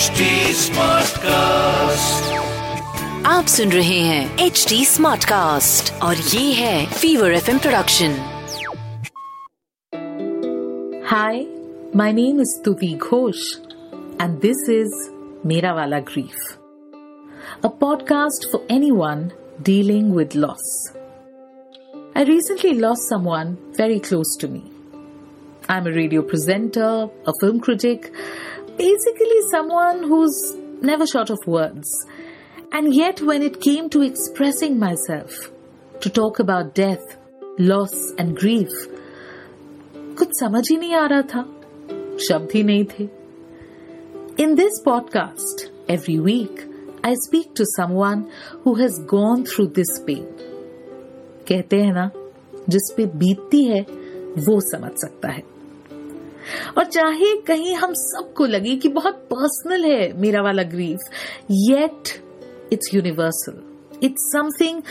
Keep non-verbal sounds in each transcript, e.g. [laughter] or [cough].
HD Smartcast. आप सुन रहे हैं एच डी स्मार्ट कास्ट और ये है fever F production Hi, my name is Stuti Ghosh, and this is Mera Wala Grief, a podcast for anyone dealing with loss. I recently lost someone very close to me. I'm a radio presenter, a film critic, basically someone who's never short of words. And yet, when it came to expressing myself, to talk about death, loss, and grief, कुछ समझ ही नहीं आ रहा था शब्द ही नहीं थे in this podcast every week I speak to someone who has gone through this pain कहते हैं ना जिस पे बीतती है वो समझ सकता है और चाहे कहीं हम सबको लगे कि बहुत पर्सनल है मेरा वाला grief yet it's universal it's something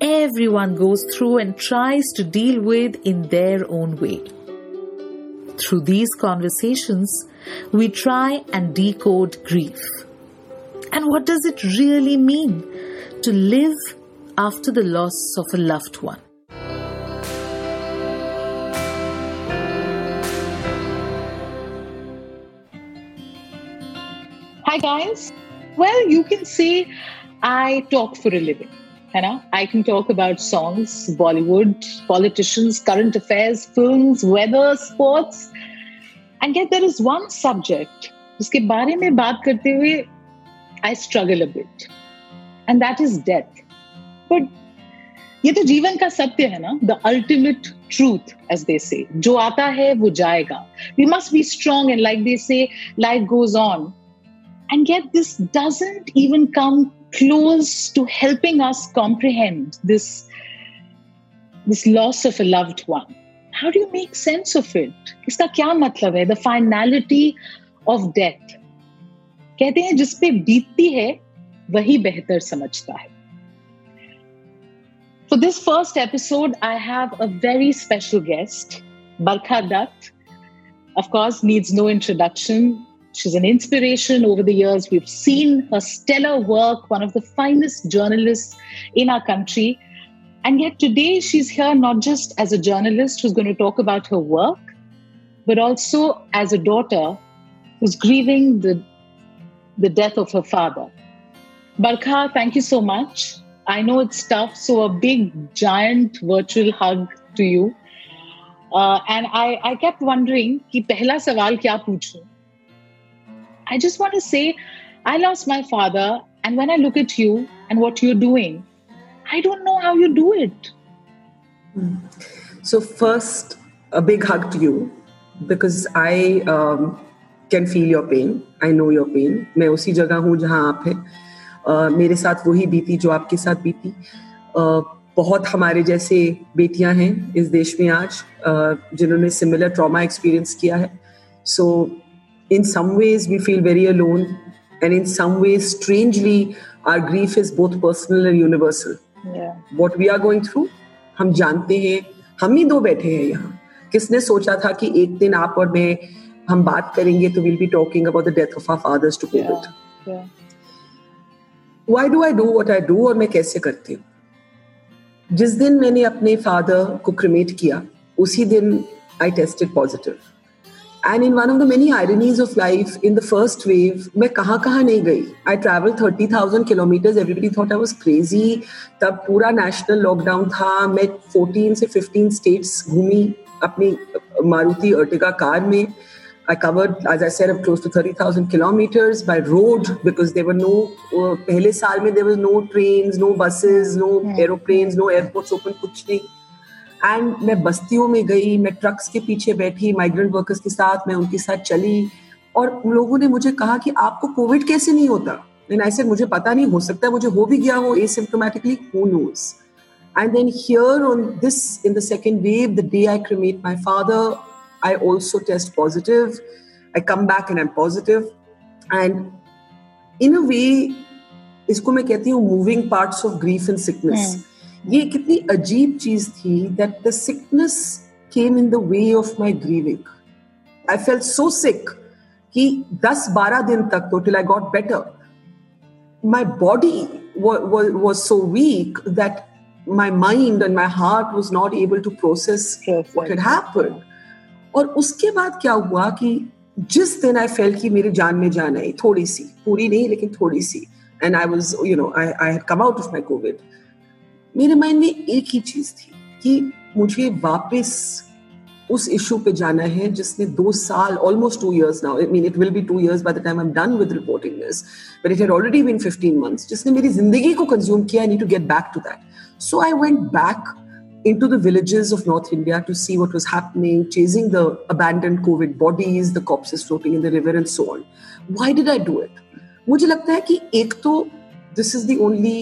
everyone goes through and tries to deal with in their own way. Through these conversations, we try and decode grief. And what does it really mean to live after the loss of a loved one? Hi guys. Well, you can say I talk for a living. You know, I can talk about songs, Bollywood, politicians, current affairs, films, weather, sports. And yet there is one subject जिसके बारे में बात करते हुए I struggle a bit. And that is death. But ये तो जीवन का सत्य है ना the ultimate truth as they say जो आता है वो जाएगा we must be strong and like they say life goes on and yet this doesn't even come close to helping us comprehend this this loss of a loved one how do you make sense of it इसका क्या मतलब है the finality of death कहते हैं जिस पे बीतती है वही बेहतर समझता है For this first episode, I have a very special guest, Barkha Dutt. Of course, needs no introduction. She's an inspiration over the years. We've seen her stellar work, one of the finest journalists in our country. And yet today she's here not just as a journalist who's going to talk about her work, but also as a daughter who's grieving the, the death of her father. Barkha, thank you so much. I know it's tough, so a big, giant virtual hug to you. Uh, and I, I kept wondering कि पहला सवाल क्या पूछूं I just want to say, I lost my father, and when I look at you and what you're doing, I don't know how you do it. So, first, a big hug to you because I um, can feel your pain. I know your pain. मैं उसी जगह हूँ जहाँ आप हैं uh, मेरे साथ वही बीती जो आपके साथ बीती uh, बहुत हमारे जैसे बेटियाँ हैं इस देश में आज uh, जिन्होंने सिमिलर ट्रॉमा एक्सपीरियंस किया है सो in some ways we feel very alone and in some ways strangely our grief is both personal and universal. Yeah. what we are going through हम जानते हैं हम ही दो बैठे हैं यहाँ। किसने सोचा था कि एक दिन आप और मैं हम बात करेंगे तो will be talking about the death of our fathers to COVID Yeah. Why do I do what I do और मैं कैसे करती हूँ? जिस दिन मैंने अपने फादर को क्रिमेट किया उसी दिन I tested positive and in one of the many ironies of life in the first wave मैं कहाँ कहाँ नहीं गई। I travel thirty thousand kilometres everybody thought I was crazy तब पूरा नेशनल लॉकडाउन था। मैं फोर्टीन से फिफ्टीन स्टेट्स घूमी अपनी मारुति अर्टिगा कार में। I covered, as I said, close to 30,000 kilometers by road because there were no, uh, पहले साल में there was no trains, no buses, no aeroplanes, no airports open, कुछ नहीं. And मैं बस्तियों में गई, मैं ट्रक्स के पीछे बैठी माइग्रेंट वर्कर्स के साथ मैं उनके साथ चली। और लोगों ने मुझे कहा कि आपको कोविड कैसे नहीं होता? एंड सेड मुझे पता नहीं, हो सकता मुझे हो भी गया हो asymptomatically who knows then here on this in the second wave the day I cremate my father I also test positive I come back and I am positive and in a way इसको मैं कहती हूँ moving parts of grief and sickness ये कितनी अजीब चीज़ थी that the sickness came in the way of my grieving I fell so sick कि 10-12 दिन तक तो. My body was, was, was so weak that my mind and my heart was not able to process Perfect. what had happened. और उसके बाद क्या हुआ कि जिस दिन आई फेल कि मेरी जान में जान आई थोड़ी सी पूरी नहीं लेकिन थोड़ी सी and I was you know I I had come out of my COVID मेरे माइंड में एक ही चीज़ थी कि मुझे वापस उस इशू पे जाना है जिसने दो साल almost two years now I mean it will be two years by the time I am done with reporting this but it had already been 15 months जिसने मेरी ज़िंदगी को कंज्यूम किया I need to get back to that so I went back into the villages of North India to see what was happening, chasing the abandoned COVID bodies, the corpses floating in the river, and so on. Why did I do it? मुझे लगता है कि एक तो this is the only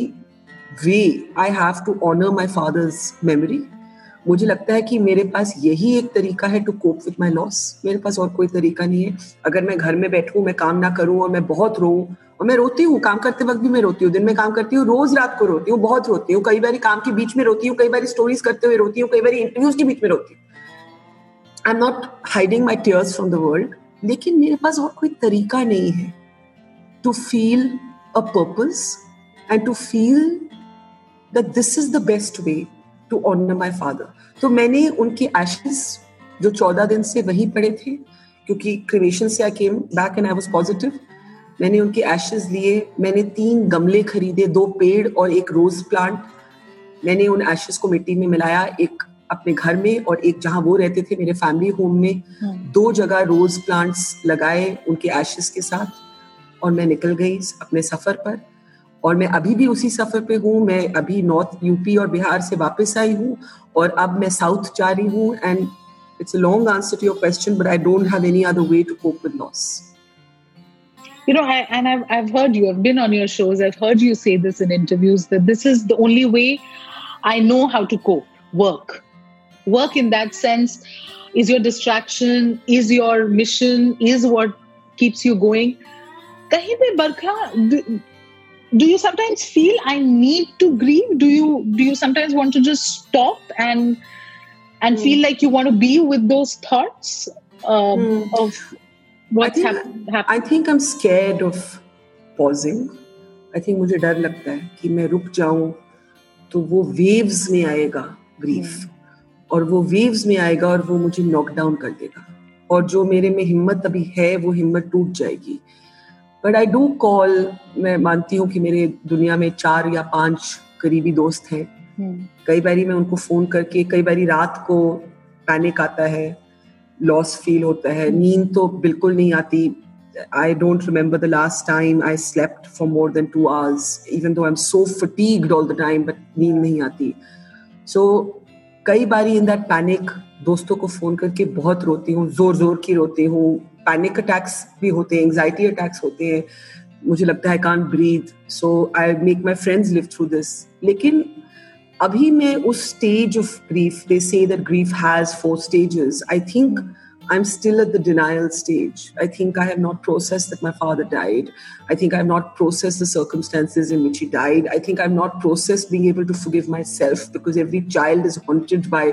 way I have to honour my father's memory मुझे लगता है कि मेरे पास यही एक तरीका है to cope with my loss मेरे पास और कोई तरीका नहीं है। अगर मैं घर में बैठूं, मैं काम ना करूँ और मैं बहुत रो और मैं रोती हूँ, काम करते वक्त भी मैं रोती हूँ, दिन में काम करती हूँ, रोज रात को रोती हूँ, बहुत रोती हूँ, कई बार काम के बीच में रोती हूँ, कई बार स्टोरीज करते हुए रोती हूँ, कई बार इंटरव्यूज़ के बीच में रोती हूँ। I am not hiding my tears from the world लेकिन मेरे पास और कोई तरीका नहीं है to feel a purpose and to feel that this is the best way to honour my father तो मैंने उनके एशेस जो चौदह दिन से वहीं पड़े थे क्योंकि क्रिमेशन से I came back and I was positive मैंने उनके एशेस लिए मैंने तीन गमले खरीदे दो पेड़ और एक रोज प्लांट मैंने उन एशेस को मिट्टी में मिलाया एक अपने घर में और एक जहाँ वो रहते थे मेरे फैमिली होम में दो जगह रोज प्लांट्स लगाए उनके एशेस के साथ और मैं निकल गई अपने सफ़र पर। और मैं अभी भी उसी सफ़र पे हूँ मैं अभी नॉर्थ यूपी और बिहार से वापस आई हूँ और अब मैं साउथ जा रही हूँ and it's a long answer to your question but I don't have any other way to cope with loss you know I, and I've, I've heard you i've been on your shows i've heard you say this in interviews that this is the only way i know how to cope work work in that sense is your distraction is your mission is what keeps you going kahin pe barkha do, do you sometimes feel i need to grieve do you do you sometimes want to just stop and and Hmm. feel like you want to be with those thoughts um, Hmm. of what's think- hap- happening I think I am scared of pausing I think मुझे डर लगता है कि मैं रुक जाऊं तो वो वेव्स में आएगा ग्रीफ और वो वेव्स में आएगा और वो मुझे नॉक डाउन कर देगा और जो मेरे में हिम्मत अभी है वो हिम्मत टूट जाएगी बट आई डू कॉल मैं मानती हूँ कि मेरे दुनिया में चार या पाँच करीबी दोस्त हैं। Hmm. कई बारी मैं उनको फ़ोन करके कई बारी रात को पैनिक आता है लॉस फील होता है। नींद तो बिल्कुल नहीं आती। I don't remember the last time I slept for more than two hours even though I am so fatigued all the time but नींद नहीं आती। सो कई बारी इन दैट पैनिक दोस्तों को फ़ोन करके बहुत रोती हूँ ज़ोर ज़ोर की रोती हूँ। पैनिक अटैक्स भी होते हैं एंग्जाइटी अटैक्स होते हैं मुझे लगता है can't breathe so I make my friends live through this लेकिन अभी मैं उस stage of grief they say that grief has four stages I think I'm still at the denial stage. I think I have not processed that my father died. I think I have not processed the circumstances in which he died. I think I've not processed being able to forgive myself because every child is haunted by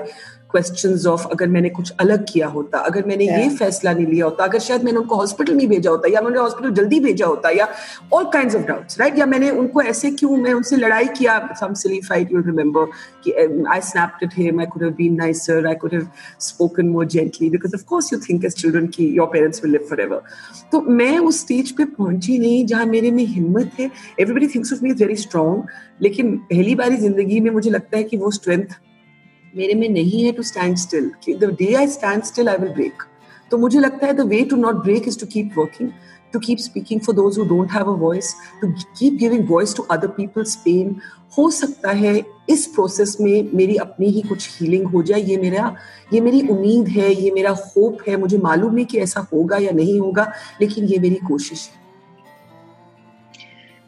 questions of अगर मैंने कुछ अलग किया होता अगर मैंने Yeah. ये फैसला नहीं लिया होता अगर शायद मैंने उनको हॉस्पिटल नहीं भेजा होता या मैंने हॉस्पिटल जल्दी भेजा होता या all kind of doubts right या मैंने उनको ऐसे क्यों मैं उनसे लड़ाई किया some silly fight you remember कि I snapped at him I could have been nicer I could have spoken more gently because of course you think as children की your parents will live forever तो मैं उस stage पे पहुँची नहीं जहाँ मेरे में हिम्मत है। Everybody thinks of me is very strong लेकिन पहली बारी ज़िंदगी में मुझे लगता है कि वो स्ट्रेंथ मेरे में नहीं है to stand still day I stand still I will break तो मुझे लगता है the way to not break is to keep working to keep speaking for those who don't have a voice to keep giving voice to other people's pain हो सकता है इस process में मेरी अपनी ही कुछ हीलिंग हो जाए। ये मेरा ये मेरी उम्मीद है ये मेरा होप है। मुझे मालूम नहीं कि ऐसा होगा या नहीं होगा लेकिन ये मेरी कोशिश है।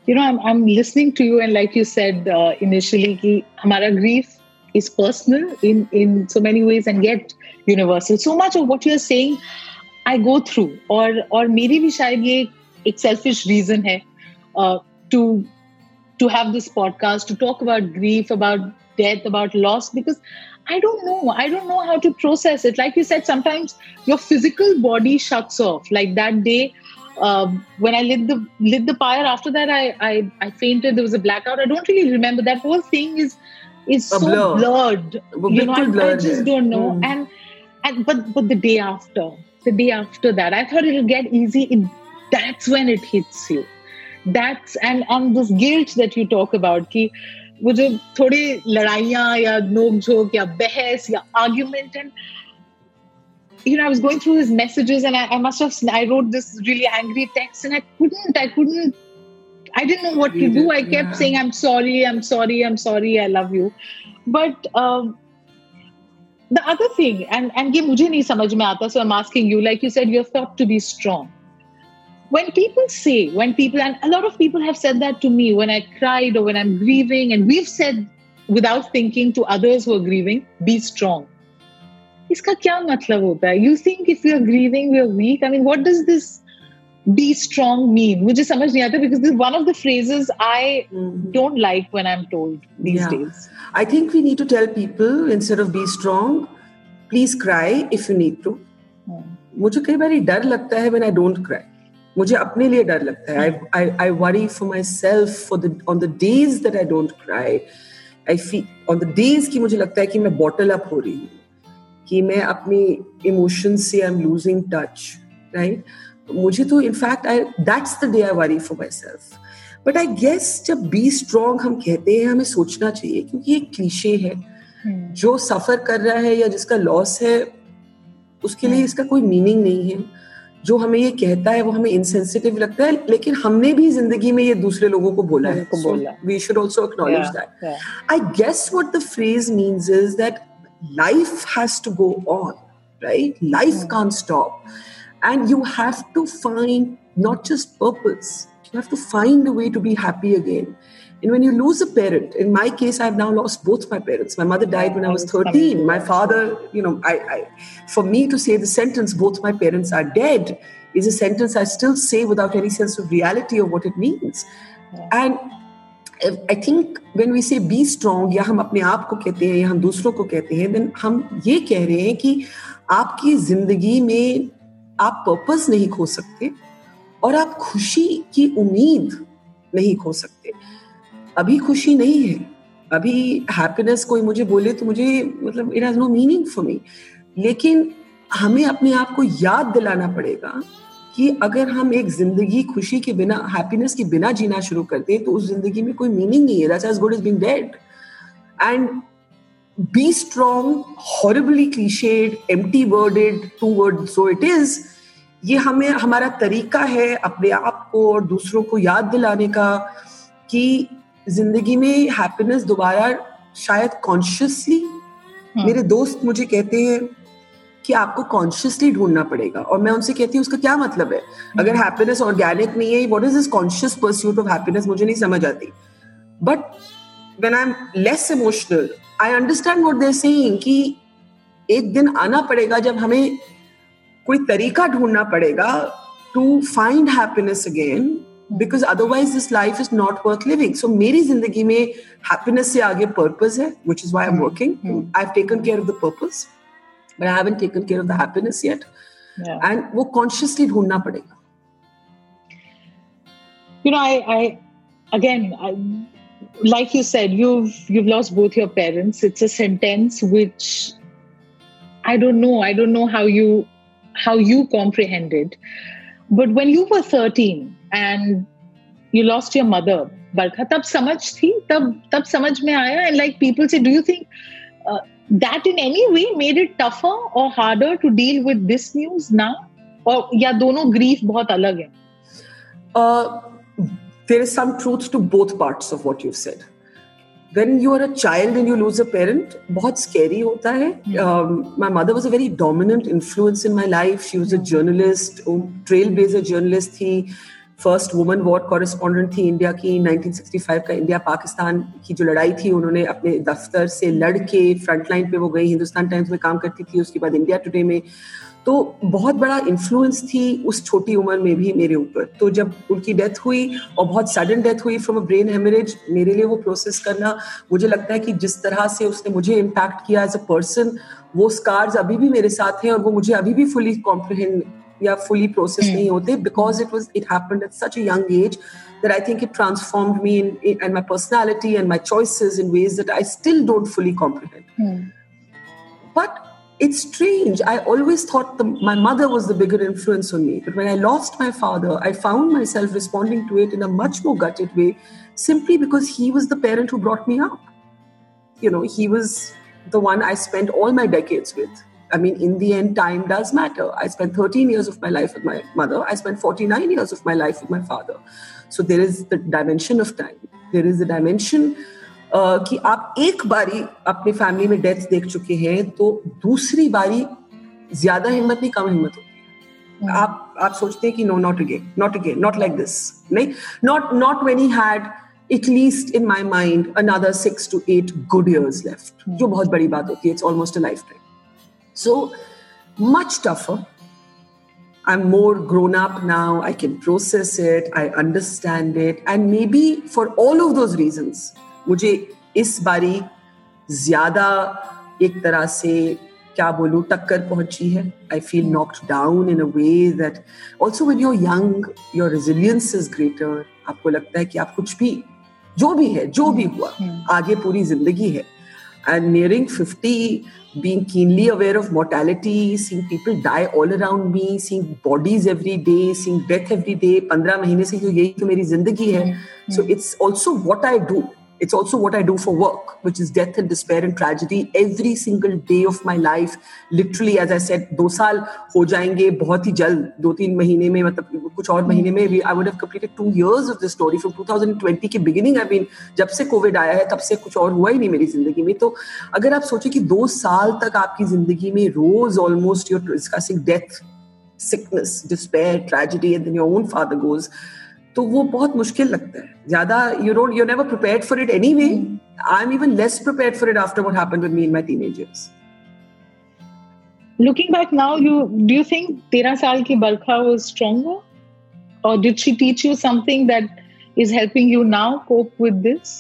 You know i'm, I'm listening to you and like you said uh, initially ki hamara grief is personal in in so many ways and yet universal. So much of what you're saying, I go through, or or मेरी भी शायद ये a selfish reason hai uh, to to have this podcast to talk about grief, about death, about loss because I don't know. I don't know how to process it. Like you said, sometimes your physical body shuts off. Like that day uh, when I lit the lit the pyre. After that, I, I I fainted. There was a blackout. I don't really remember. That whole thing is is A so blur. blurred. वो You know, I, बिल्कुल I blurred just है. don't know. Hmm. And and but but the day after, the day after that, I thought it'll get easy. It, that's when it hits you. That's and and this guilt that you talk about कि वो जो थोड़ी लड़ाइयाँ या नोक झोंक या बहस या argument and you know, I was going through his messages and I, I must have, I wrote this really angry text and I couldn't, I couldn't, I didn't know what to Read do. it, I kept yeah. saying, I'm sorry, I'm sorry, I'm sorry, I love you. But um, the other thing, and, and ये मुझे नहीं समझ में आता, so I'm asking you, like you said, you're thought to be strong. When people say, when people, and a lot of people have said that to me when I cried or when I'm grieving, and we've said without thinking to others who are grieving, be strong. इसका क्या मतलब होता है you think if you are grieving you are week I mean what does this Be strong mean मुझे समझ नहीं आता because one of the phrases I don't like when I am told these days I think we need to tell people instead of be strong please cry if you need to मुझे कई बार डर लगता है when I don't cry मुझे अपने लिए डर लगता है. I I worry for myself for the on the days that I don't cry I feel on the days की मुझे लगता है कि मैं बॉटल अप हो रही हूँ कि मैं अपनी इमोशन से I am losing touch right मुझे तो in fact I that's the day I worry for myself but I guess जब बी स्ट्रॉन्ग हम कहते हैं हमें सोचना चाहिए क्योंकि ये क्लीशे है। जो सफ़र कर रहा है या जिसका लॉस है उसके लिए इसका कोई मीनिंग नहीं है। जो हमें ये कहता है वो हमें इनसेंसिटिव लगता है लेकिन हमने भी ज़िंदगी में ये दूसरे लोगों को बोला है। We should also acknowledge that I guess what the phrase means is that life has to go on, right? Life can't stop. And you have to find not just purpose, you have to find a way to be happy again. And when you lose a parent, in my case, I've now lost both my parents. My mother died when I was I was coming 13. to My that. father, you know, I, I, for me to say the sentence, both my parents are dead, is a sentence I still say without any sense of reality of what it means. And I think when we से be strong या हम अपने आप को कहते हैं या हम दूसरों को कहते हैं देन हम ये कह रहे हैं कि आपकी जिंदगी में आप पर्पस नहीं खो सकते और आप खुशी की उम्मीद नहीं खो सकते। अभी खुशी नहीं है। अभी हैप्पीनेस कोई मुझे बोले तो मुझे मतलब it has no meaning for me लेकिन हमें अपने आप को याद दिलाना पड़ेगा कि अगर हम एक ज़िंदगी खुशी के बिना हैप्पीनेस के बिना जीना शुरू करते हैं तो उस ज़िंदगी में कोई मीनिंग नहीं है। That's as good as being dead and be strong horribly clichéd empty worded to word so it is ये हमें हमारा तरीका है अपने आप को और दूसरों को याद दिलाने का कि ज़िंदगी में हैप्पीनेस दोबारा शायद कॉन्शियसली मेरे दोस्त मुझे कहते हैं कि आपको कॉन्शियसली ढूंढना पड़ेगा। और मैं उनसे कहती हूँ उसका क्या मतलब है? अगर हैप्पीनेस ऑर्गेनिक नहीं है what is this conscious pursuit of happiness मुझे नहीं समझ आती। But when I am less emotional I understand what they're saying कि एक दिन आना पड़ेगा जब हमें कोई तरीका ढूंढना पड़ेगा to find happiness again because otherwise this life is not worth living so मेरी जिंदगी में हैप्पीनेस से आगे पर्पज है which is why am working I have taken care of the purpose but I haven't taken care of the happiness yet and वो consciously ढूंढना पड़ेगा You know, I, I again, I, like you said, you've you've lost both your parents. It's a sentence which I don't know. I don't know how you how you comprehend it but when you were 13 and you lost your mother बरखा तब समझ थी तब तब समझ में आया and like people say do you think uh, that in any way made it tougher or harder to deal with this news now और या दोनों grief बहुत अलग है Uh, there is some truth to both parts of what you've said. When you are a child and you lose a parent, बहुत scary होता है. Um, my mother was a very dominant influence in my life. She was a journalist, um, trailblazer journalist थी. First woman war correspondent थी India की 1965 का India Pakistan की जो लड़ाई थी उन्होंने अपने दफ्तर से लड़ के फ्रंट लाइन पे वो गई हिंदुस्तान टाइम्स में काम करती थी उसके बाद इंडिया टुडे में तो बहुत बड़ा इन्फ्लुएंस थी उस छोटी उम्र में भी मेरे ऊपर। तो जब उनकी डेथ हुई और बहुत सडन डेथ हुई फ्रॉम अ ब्रेन हेमरेज मेरे लिए वो प्रोसेस करना मुझे लगता है कि जिस तरह से उसने मुझे इम्पैक्ट किया एज अ पर्सन वो स्कार्स अभी भी मेरे साथ हैं और वो मुझे अभी भी फुली कॉम्प्रिहेंड या फुली प्रोसेस हम्म। नहीं होते because it was it happen at such young age that I think it transform me in and my personality and my choices in ways that I still don't fully comprehend but it's strange. I always thought the, my mother was the bigger influence on me. But when I lost my father, I found myself responding to it in a much more gutted way simply because he was the parent who brought me up. You know, he was the one I spent all my decades with. I mean, in the end, time does matter. I spent 13 years of my life with my mother. I spent 49 years of my life with my father. So there is the dimension of time. There is the dimension कि आप एक बारी अपनी family में death देख चुके हैं तो दूसरी बारी ज़्यादा हिम्मत नहीं कम हिम्मत होती है आप आप सोचते हैं कि no not again not again not like this नहीं not not when he had at least in my mind another six to eight good years left जो बहुत बड़ी बात होती है it's almost a lifetime so much tougher I'm more grown up now I can process it I understand it and maybe for all of those reasons मुझे इस बारी ज़्यादा एक तरह से क्या बोलू टक्कर पहुँची है। I feel knock down in a way also with your young your resilience is greater आपको लगता है कि आप कुछ भी जो भी है जो भी हुआ हम्म। आगे पूरी ज़िंदगी है। And nearing fifty being keenly aware of mortality seeing people die all around me seeing bodies every day seeing death every day पंद्रह महीने से तो यही तो मेरी ज़िंदगी है। So it's also what I do it's also what I do for work, which is death and despair and tragedy every single day of my life. Literally, as I said, दो साल हो जाएँगे बहुत ही जल्द दो तीन महीने में मतलब कुछ और महीने में भी I would have completed two years of this story from 2020 के beginning. I mean, जब से कोविड आया है तब से कुछ और हुआ ही नहीं मेरी ज़िंदगी में तो अगर आप सोचे कि दो साल तक आपकी ज़िंदगी में रोज almost you're discussing death sickness, despair, tragedy, and then your own father goes. तो वो बहुत मुश्किल लगता है ज़्यादा you don't you never prepared for it anyway I am even less prepared for it after what happened with me in my teenage years looking back now you do you think 13 saal ki barkha was stronger or did she teach you something that is helping you now cope with this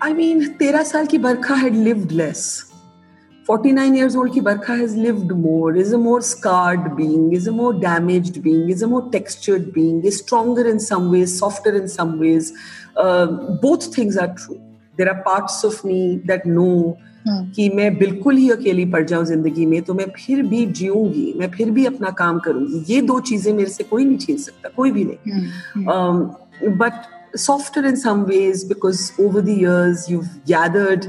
i mean 13 saal ki barkha had lived less 49 years old ki Barkha has lived more, is a more scarred being, is a more damaged being, is a more textured being, is stronger in some ways, softer in some ways. Uh, both things are true. There are parts of me that know कि मैं बिल्कुल ही अकेली पड़ जाऊं जिंदगी में तो मैं फिर भी जीऊंगी मैं फिर भी अपना काम करूंगी ये दो चीजें मेरे से कोई नहीं छीन सकता कोई भी नहीं but softer in some ways because over the years you've gathered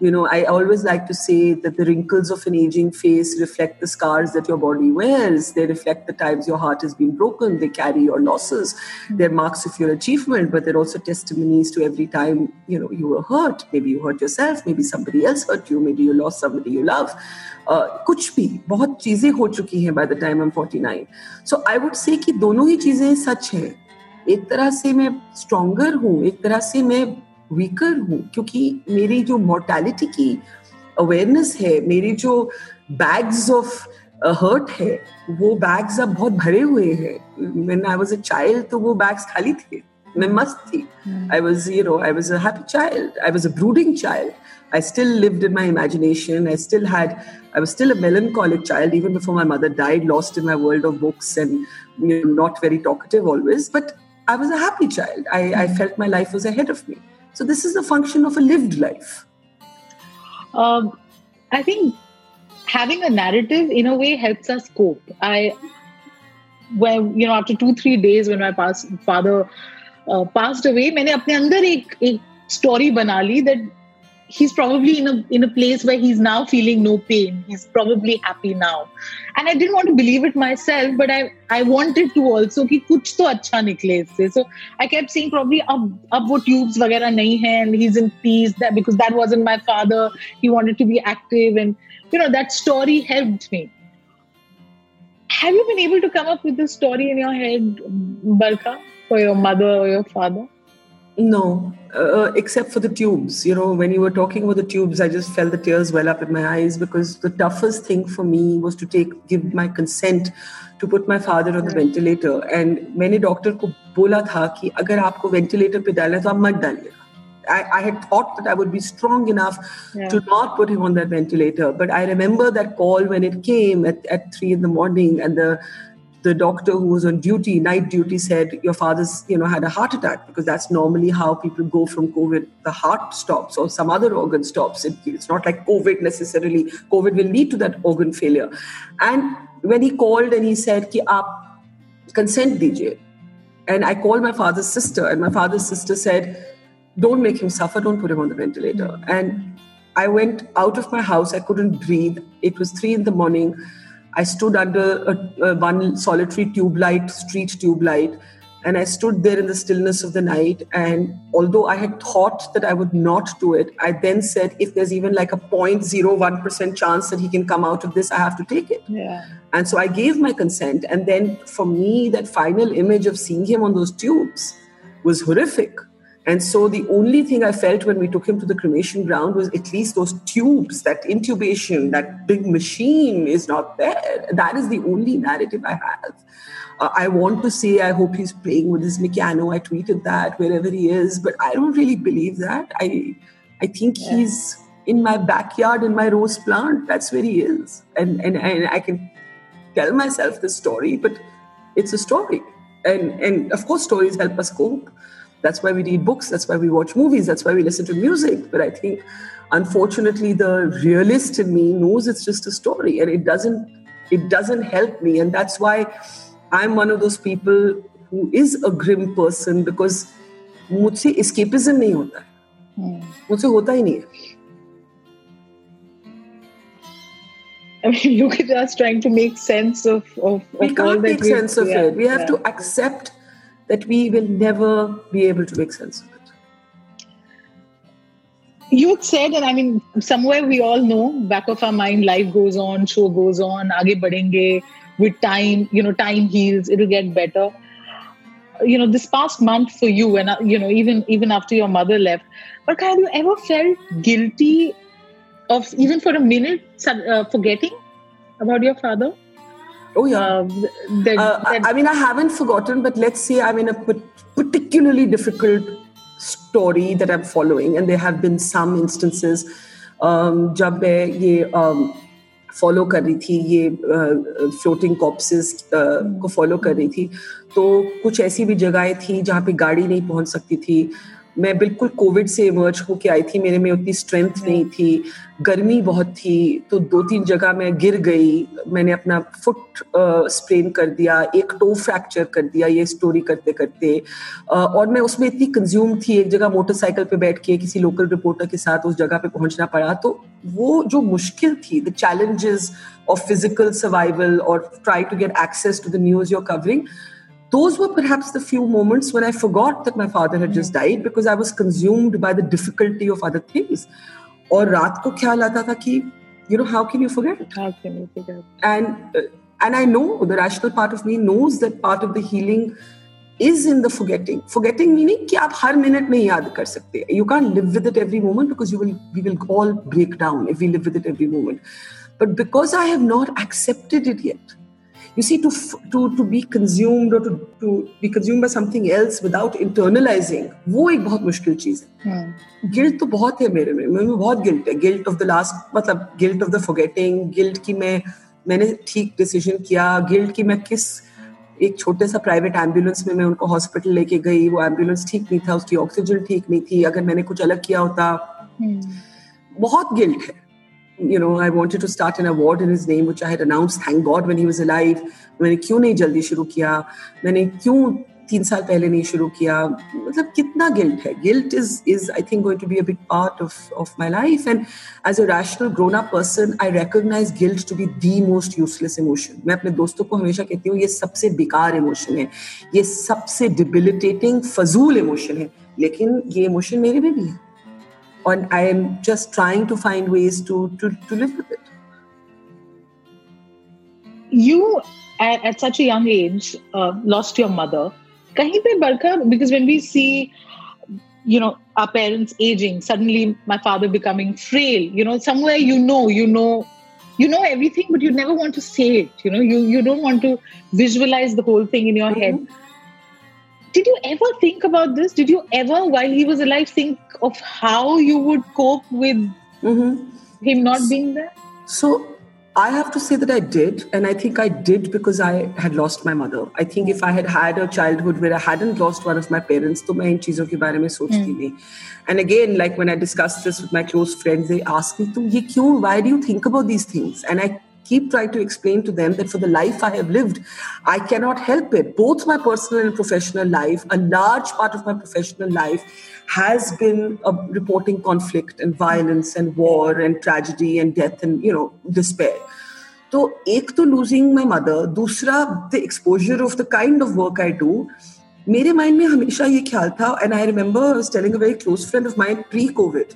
you know, I always like to say that the wrinkles of an aging face reflect the scars that your body wears. They reflect the times your heart has been broken. They carry your losses. They're marks of your achievement, but they're also testimonies to every time, you know, you were hurt. Maybe you hurt yourself. Maybe somebody else hurt you. Maybe you lost somebody you love. Uh, कुछ भी बहुत चीजें हो चुकी हैं bye the time I M 49 so I would say कि दोनों ही चीजें सच हैं एक तरह से मैं स्ट्रॉन्गर हूँ एक तरह से मैं वीकर हूँ क्योंकि मेरी जो मोर्टेलिटी की अवेयरनेस है मेरी जो बैग्स ऑफ़ हर्ट है वो बैग्स अब बहुत भरे हुए हैं when I was a child तो वो बैग्स खाली थे मैं मस्त थी I was you know I was a happy child I was a brooding child I still lived in my imagination. I still had, I was still a melancholic child even before my mother died, lost in my world of books and you know, not very talkative always. But I was a happy child. I, I felt my life was ahead of me. So this is the function of a lived life. Um, I think having a narrative in a way helps us cope. I, when you know, after two three days when my past, father uh, passed away, मैंने अपने अंदर एक एक story बना ली that he's probably in a in a place where he's now feeling no pain. He's probably happy now. And i didn't want to believe it myself but i i wanted to also ki kuch to acha nikle isse so i kept saying probably ab ab wo tubes wagera nahi hai and he's in peace that because that wasn't my father. He wanted to be active and you know that story helped me. Have you been able to come up with this story in your head barkha for your mother or your father? no, uh, except for the tubes. You know, when you were talking about the tubes, I just felt the tears well up in my eyes because the toughest thing for me was to take give my consent to put my father on the ventilator. And मैंने doctor को बोला था कि अगर आपको ventilator पे डालना है तो आप मत डालिएगा I, I, had thought that I would be strong enough yeah. to not put him on that ventilator. But I remember that call when it came at, at three in the morning, and the the doctor who was on duty, night duty, said your father's you know had a heart attack because that's normally how people go from COVID. The heart stops or some other organ stops. It, it's not like COVID necessarily. COVID will lead to that organ failure. And when he called and he said, "Ki aap consent dijiye," and I called my father's sister, and my father's sister said don't make him suffer, don't put him on the ventilator. And I went out of my house, I couldn't breathe. It was three in the morning. I stood under a, a one solitary tube light, street tube light, and I stood there in the stillness of the night. And although I had thought that I would not do it, I then said, if there's even like a 0.01% chance that he can come out of this, I have to take it. Yeah. And so I gave my consent. And then for me, that final image of seeing him on those tubes was horrific and so the only thing I felt when we took him to the cremation ground was at least those tubes, that intubation, that big machine is not there. That is the only narrative I have. Uh, I want to say, I hope he's playing with his Meccano. I tweeted that wherever he is, but I don't really believe that. I, I think yeah. he's in my backyard in my rose plant. That's where he is. And, and, and I can tell myself the story, but it's a story. And, and of course, stories help us cope that's why we read books. That's why we watch movies. That's why we listen to music. But I think, unfortunately, the realist in me knows it's just a story, and it doesn't it doesn't help me. And that's why I'm one of those people who is a grim person because मुझसे escapism नहीं होता है hmm. मुझसे होता ही नहीं है I mean, [laughs] look at us trying to make sense of, of, of we can't make sense of yeah, it. We have yeah. to accept that we will never be able to make sense of it. You said, and I mean, somewhere we all know, back of our mind, life goes on, show goes on, aage badenge, with time, you know, time heals, it'll get better. You know, this past month for you, and you know, even even after your mother left, but have you ever felt guilty of even for a minute uh, forgetting about your father? Oh yeah. Uh, that, uh, that, I mean, I haven't forgotten, but let's say I'm in a particularly difficult story that I'm following, and there have been some instances. Um, जब मैं ये um, follow कर रही थी ये floating corpses को follow कर रही थी तो कुछ ऐसी भी जगहें थी जहाँ पे गाड़ी नहीं पहुँच सकती थी मैं बिल्कुल कोविड से इमर्ज होके आई थी, मेरे में उतनी स्ट्रेंथ नहीं थी। गर्मी बहुत थी तो दो तीन जगह मैं गिर गई। मैंने अपना फुट स्प्रेन कर दिया, एक टो फ्रैक्चर कर दिया, ये स्टोरी करते करते और मैं उसमें इतनी कंज्यूम थी, एक जगह मोटरसाइकिल पे बैठ के, किसी लोकल रिपोर्टर के साथ उस जगह पे पहुँचना पड़ा तो वो जो मुश्किल थी the challenges of physical survival और try to get access to the news you're covering those were perhaps the few moments when I forgot that my father had just died because I was consumed by the difficulty of other things. Or रात को ख्याल आता था कि you know how can you forget how can you forget and uh, and I know the rational part of me knows that part of the healing is in the forgetting forgetting meaning कि आप हर minute नहीं याद कर सकते you can't live with it every moment because you will we will all break down if we live with it every moment but because I have not accepted it yet you see to to to be consumed or to to be consumed by something else without internalizing वो एक बहुत मुश्किल चीज़ है। Guilt तो बहुत है मेरे में मेरे में बहुत गिल्ट है। गिल्ट ऑफ़ द लास्ट मतलब guilt of the forgetting guilt की मैं मैंने ठीक डिसीज़न किया गिल्ट की मैं किस एक छोटे सा प्राइवेट एंबुलेंस में मैं उनको हॉस्पिटल लेके गई वो एंबुलेंस ठीक नहीं था उसकी ऑक्सीजन ठीक नहीं थी अगर मैंने कुछ अलग किया होता। बहुत गिल्ट है। you know, I wanted to start an award in his name, which I had announced, thank God, when he was alive. मैंने क्यों नहीं जल्दी शुरू किया मैंने क्यों तीन साल पहले नहीं शुरू किया मतलब कितना गिल्ट है guilt is is I think going to be a big part of of my life and as a rational grown up person I recognise guilt to be the most useless emotion मैं अपने दोस्तों को हमेशा कहती हूँ ये सबसे बेकार इमोशन है ये सबसे डिबिलिटेटिंग फजूल इमोशन है लेकिन ये इमोशन मेरे में भी है and I am just trying to find ways to to, to live with it. You, at, at such a young age, uh, lost your mother. Kahin pe barkha, because when we see, you know, our parents aging, suddenly my father becoming frail, you know, somewhere you know, you know, you know everything, but you never want to say it. You know, you you don't want to visualize the whole thing in your mm-hmm. head did you ever think about this? Did you ever, while he was alive, think of how you would cope with Mm-hmm. him not being there? So I have to say that I did, and I think I did because I had lost my mother. I think if I had had a childhood where I hadn't lost one of my parents, तो मैं इन चीजों के बारे में सोचती नहीं. And again, like when I discussed this with my close friends, they ask me, "तुम ये क्यों? Why do you think about these things?" And I keep trying to explain to them that for the life I have lived, I cannot help it. Both my personal and professional life, a large part of my professional life has been uh, reporting conflict and violence and war and tragedy and death and you know despair. तो एक तो losing my mother दूसरा the exposure of the kind of work I do मेरे mind में हमेशा ये ख्याल था and I remember telling a very close friend of mind pre Covid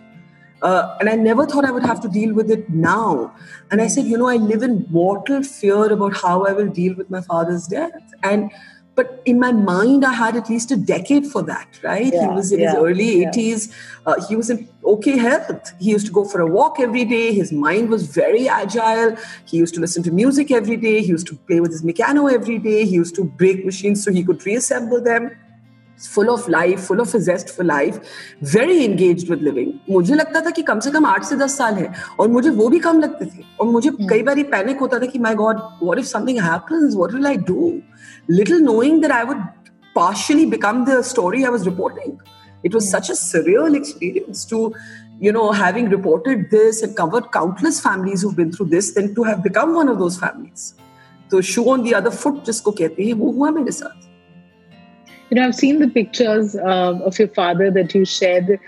uh, and I never thought I would have to deal with it now. And I said, you know, I live in mortal fear about how I will deal with my father's death. And but in my mind, I had at least a decade for that, right? he was in his yeah, early yeah. 80s. Uh, he was in okay health. He used to go for a walk every day. His mind was very agile. He used to listen to music every day. He used to play with his piano every day. He used to break machines so he could reassemble them. Full of life, full of a zest for life, very engaged with living. मुझे लगता था कि कम से कम आठ से दस साल है और मुझे वो भी कम लगते थे और मुझे hmm. कई बार पैनिक होता था कि my God what if something happens what will I do little knowing that I would partially become the story I was reporting. It was such a surreal experience to, you know, having reported this and covered countless families who've been through this, then to have become one of those families. तो shoe on the other foot जिसको कहते हैं वो हुआ मेरे साथ You know, I've seen the pictures uh, of your father that you shared.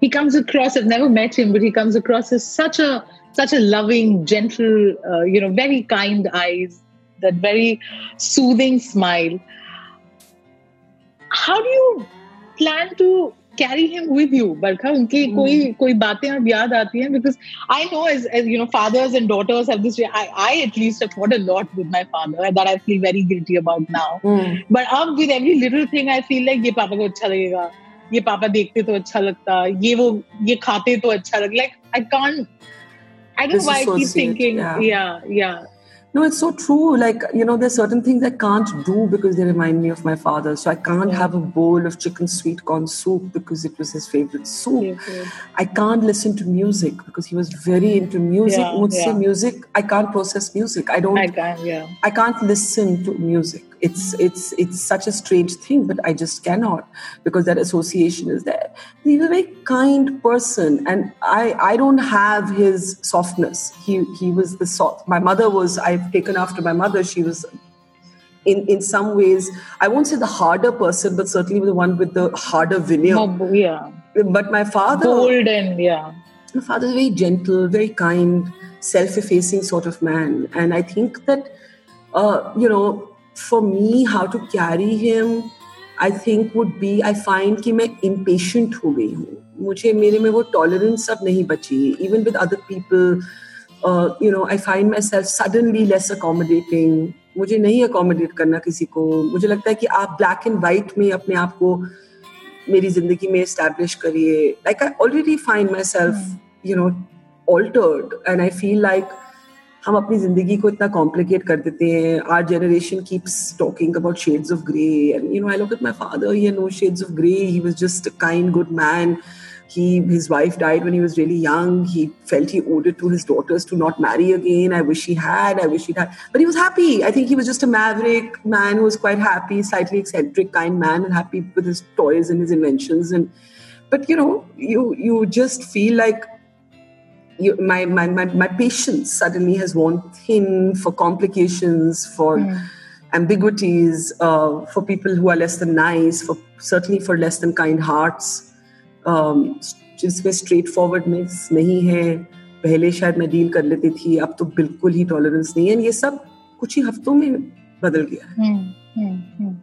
He comes across. I've never met him, but he comes across as such a such a loving, gentle, uh, you know, very kind eyes, that very soothing smile. How do you plan to carry him with you Barkha उनकी कोई कोई बातें अब याद आती हैं because I know as as you know fathers and daughters have this I I at least support a lot with my father that I feel very guilty about now but अब with every little thing I feel like ये पापा को अच्छा लगेगा. ये पापा देखते तो अच्छा लगता. ये वो ये खाते तो अच्छा लग like I can't I don't why keep thinking yeah yeah No, it's so true. Like, you know, there's certain things I can't do because they remind me of my father. So I can't Yeah. have a bowl of chicken sweet corn soup because it was his favorite soup. I can't listen to music because he was very into music. Yeah, Mujhse yeah. music, I can't process music. I don't I can't yeah I can't listen to music. It's it's it's such a strange thing, but I just cannot because that association is there. He's a very kind person, and I I don't have his softness. He he was the soft. My mother was. I've taken after my mother. She was. In, in some ways, I won't say the harder person, but certainly the one with the harder veneer. More, yeah But my father, bold and yeah my father is very gentle, very kind, self-effacing sort of man, and I think that uh, you know, for me how to carry him I think would be I find कि मैं impatient हो गई हूँ। मुझे मेरे में वो tolerance सब नहीं बची। है even with other people you know I find myself suddenly less accommodating मुझे नहीं अकोमोडेट करना किसी को। मुझे लगता है कि आप ब्लैक एंड वाइट में अपने आप को मेरी ज़िंदगी में इस्टेब्लिश करिए। Like I already find myself you know altered and I feel like हम अपनी जिंदगी को इतना कॉम्प्लिकेट कर देते हैं our generation keeps talking about shades of grey and you know I look at my father he no shades of grey he was just a kind good man he his wife died when he was really young he felt he owed it to his daughters to not marry again i wish he had i wish he'd had but he was happy i think he was just a maverick man who was quite happy slightly eccentric kind man and happy with his toys and his inventions and but you know you you just feel like you, my, my, my, my patience suddenly has worn thin for complications, for ambiguities, uh, for people who are less than nice, for certainly for less than kind hearts. Um, जिसमें straightforwardness नहीं है पहले शायद मैं deal कर लेती थी अब तो बिल्कुल ही टॉलरेंस नहीं है ये सब कुछ ही हफ्तों में बदल गया है हम्म, हम्म, हम्म।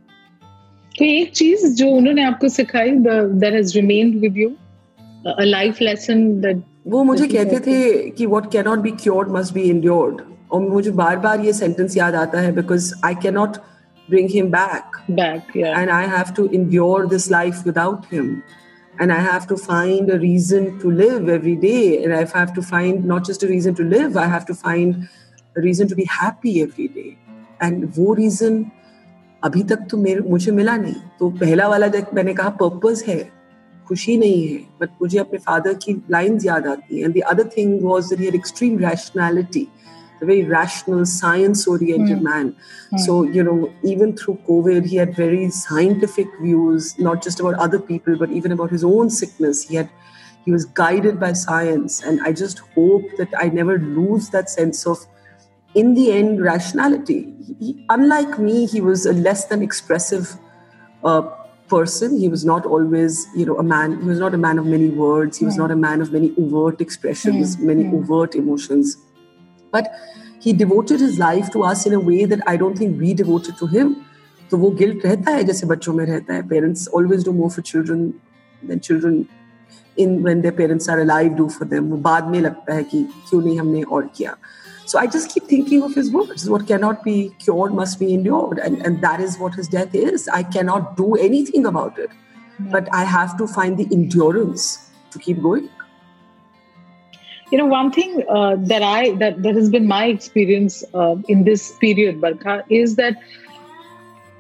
तो एक चीज जो उन्होंने आपको सिखाई that has remained with you a life lesson that वो मुझे कहते थे कि what can not be cured must be endured और मुझे बार बार ये सेंटेंस याद आता है because I can not bring him back back yeah and I have to endure this life without him. And I have to find a reason to live every day. And I have to find not just a reason to live, I have to find a reason to be happy every day. And wo reason अभी तक तो मेरे मुझे मिला नहीं तो पहला वाला जब मैंने कहा पर्पस है खुशी नहीं है बट मुझे अपने फादर की लाइंस याद आती हैं and the other thing was that he had extreme rationality a very rational, science oriented mm. man. Mm. So, you know, even through COVID, he had very scientific views, not just about other people, but even about his own sickness. He had he was guided by science. And I just hope that I never lose that sense of in the end rationality. He, unlike me, he was a less than expressive uh, person. He was not always, you know, a man. He was not a man of many words. He was not a man of many overt expressions, mm. many mm. overt emotions. But he devoted his life to us in a way that I don't think we devoted to him. तो वो guilt रहता है जैसे बच्चों में रहता है parents always do more for children then children in when their parents are alive do for them वो बाद में लगता है कि क्यों नहीं हमने और किया So I just keep thinking of his words. What cannot be cured must be endured. And, and that is what his death is. I cannot do anything about it. But I have to find the endurance to keep going. You know, one thing uh, that I that, that has been my experience uh, in this period, Barkha, is that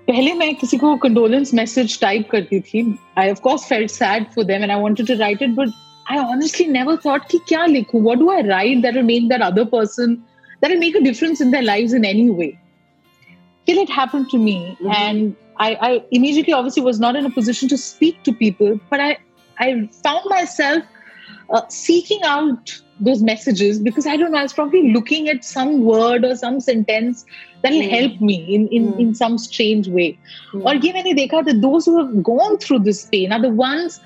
पहले मैं किसी को condolence message type करती थी आई of course felt sad for them and I wanted to right it but I honestly never thought कि क्या लिखूं what do I write that will make that other person that will make a difference in their lives in any way. Till it happened to me, mm-hmm. and I, I, immediately obviously was not in a position to speak to people, but I, I found myself uh, seeking out those messages because I don't know, I was probably looking at some word or some sentence that will mm. help me in, in, mm. in some strange way. Mm. Or given dekha that those who have gone through this pain are the ones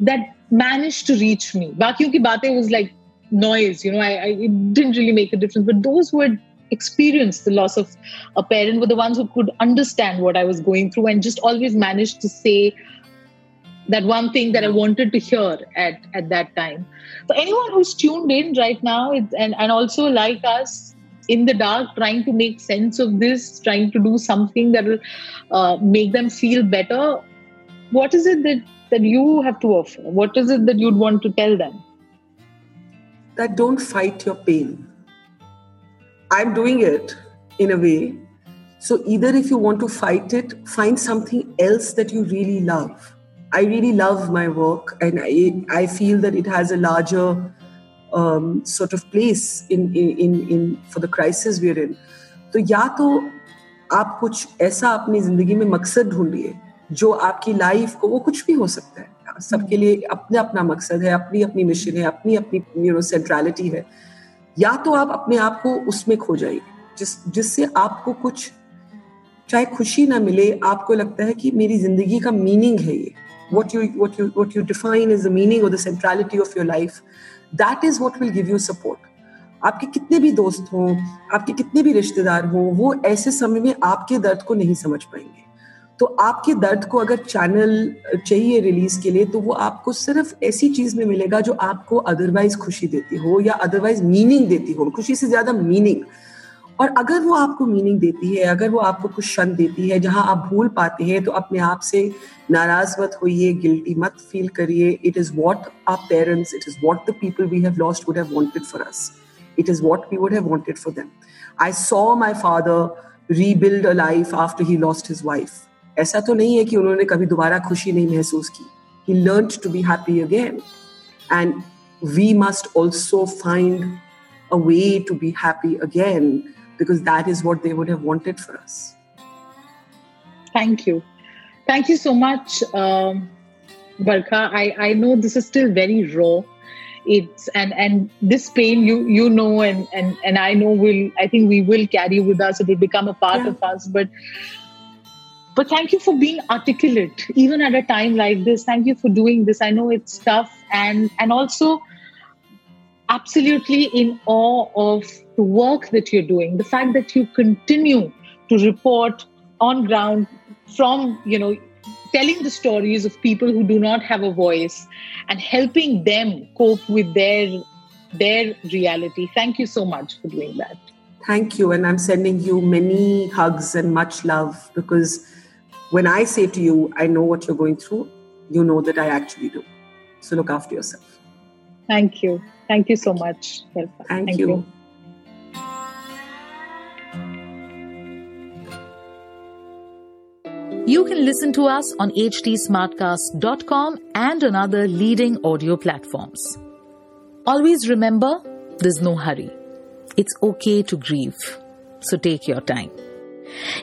that managed to reach me. Bakiyon ki batein was like noise you know I, I, it didn't really make a difference. But those who had experienced the loss of a parent were the ones who could understand what i was going through and just always managed to say that one thing that i wanted to hear at at that time. So anyone who's tuned in right now and and also like us in the dark trying to make sense of this trying to do something that will uh, make them feel better what is it that that you have to offer? What is it that you'd want to tell them that don't fight your pain. I'm doing it in a way. So, either if you want to fight it, find something else that you really love. I really love my work, and I, I feel that it has a larger um, sort of place in, in, in for the crisis we're in. तो या तो आप कुछ ऐसा अपनी जिंदगी में मकसद ढूंढिए जो आपकी लाइफ को वो कुछ भी हो सकता है सबके लिए अपना अपना मकसद है, अपनी अपनी मिशन है, अपनी अपनी यू सेंट्रलिटी है। या तो आप अपने आप को उसमें खो जाइए, जिस, जिससे आपको कुछ, चाहे खुशी ना मिले, आपको लगता है कि मेरी ज़िंदगी का मीनिंग है ये। What you what you what you define as the meaning or the centrality of your life, that is what will give you support आपके कितने भी दोस्त हों, आपके कितने भी रिश्तेदार हों, वो ऐसे समय में आपके दर्द को नहीं समझ पाएँगे। तो आपके दर्द को अगर चैनल चाहिए रिलीज़ के लिए तो वो आपको सिर्फ़ ऐसी चीज़ में मिलेगा जो आपको अदरवाइज़ खुशी देती हो या अदरवाइज़ मीनिंग देती हो, खुशी से ज़्यादा मीनिंग और अगर वो आपको मीनिंग देती है, अगर वो आपको कुछ क्षण देती है जहाँ आप भूल पाते हैं तो अपने आप से नाराज़ मत होइए गिल्टी मत फील करिए। It is what our parents it is what the people we have lost would have wanted for us it is what we would have wanted for them I saw my father rebuild a life after he lost his wife ऐसा तो नहीं है कि उन्होंने कभी दोबारा खुशी नहीं महसूस की he learn to be happy again and we must also find a way to be happy again because that is what they would have wanted for us. Thank you. Thank you so much, um, Barkha. I, I know this is still very raw. It's and and this pain you you know and and and I know will I think we will carry with us. It will become a part yeah. of us. But but thank you for being articulate, even at a time like this. Thank you for doing this. I know it's tough and and also absolutely in awe of the work that you're doing. The fact that you continue to report on ground from, you know, telling the stories of people who do not have a voice and helping them cope with their their reality. Thank you so much for doing that. Thank you. And I'm sending you many hugs and much love because when I say to you, I know what you're going through, you know that I actually do. So look after yourself. Thank you. Thank you so much. Thank, Thank you. you. You can listen to us on htsmartcast.com and on other leading audio platforms. Always remember, there's no hurry. It's okay to grieve. So take your time.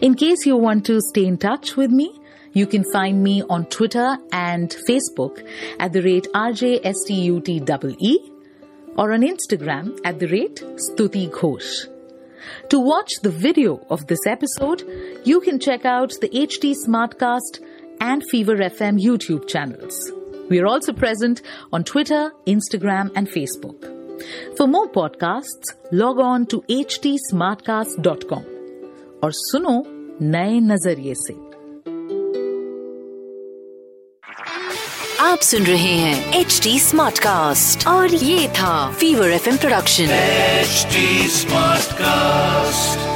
In case you want to stay in touch with me, you can find me on Twitter and Facebook at the rate RJSTUTEE or on Instagram at the rate Stuti Ghosh. To watch the video of this episode, you can check out the HT Smartcast and Fever FM YouTube channels. We are also present on Twitter, Instagram, and Facebook. For more podcasts, log on to htsmartcast.com और सुनो नए नज़रिए से आप सुन रहे हैं H D smart cast और ये था Fever F production H smart Smartcast.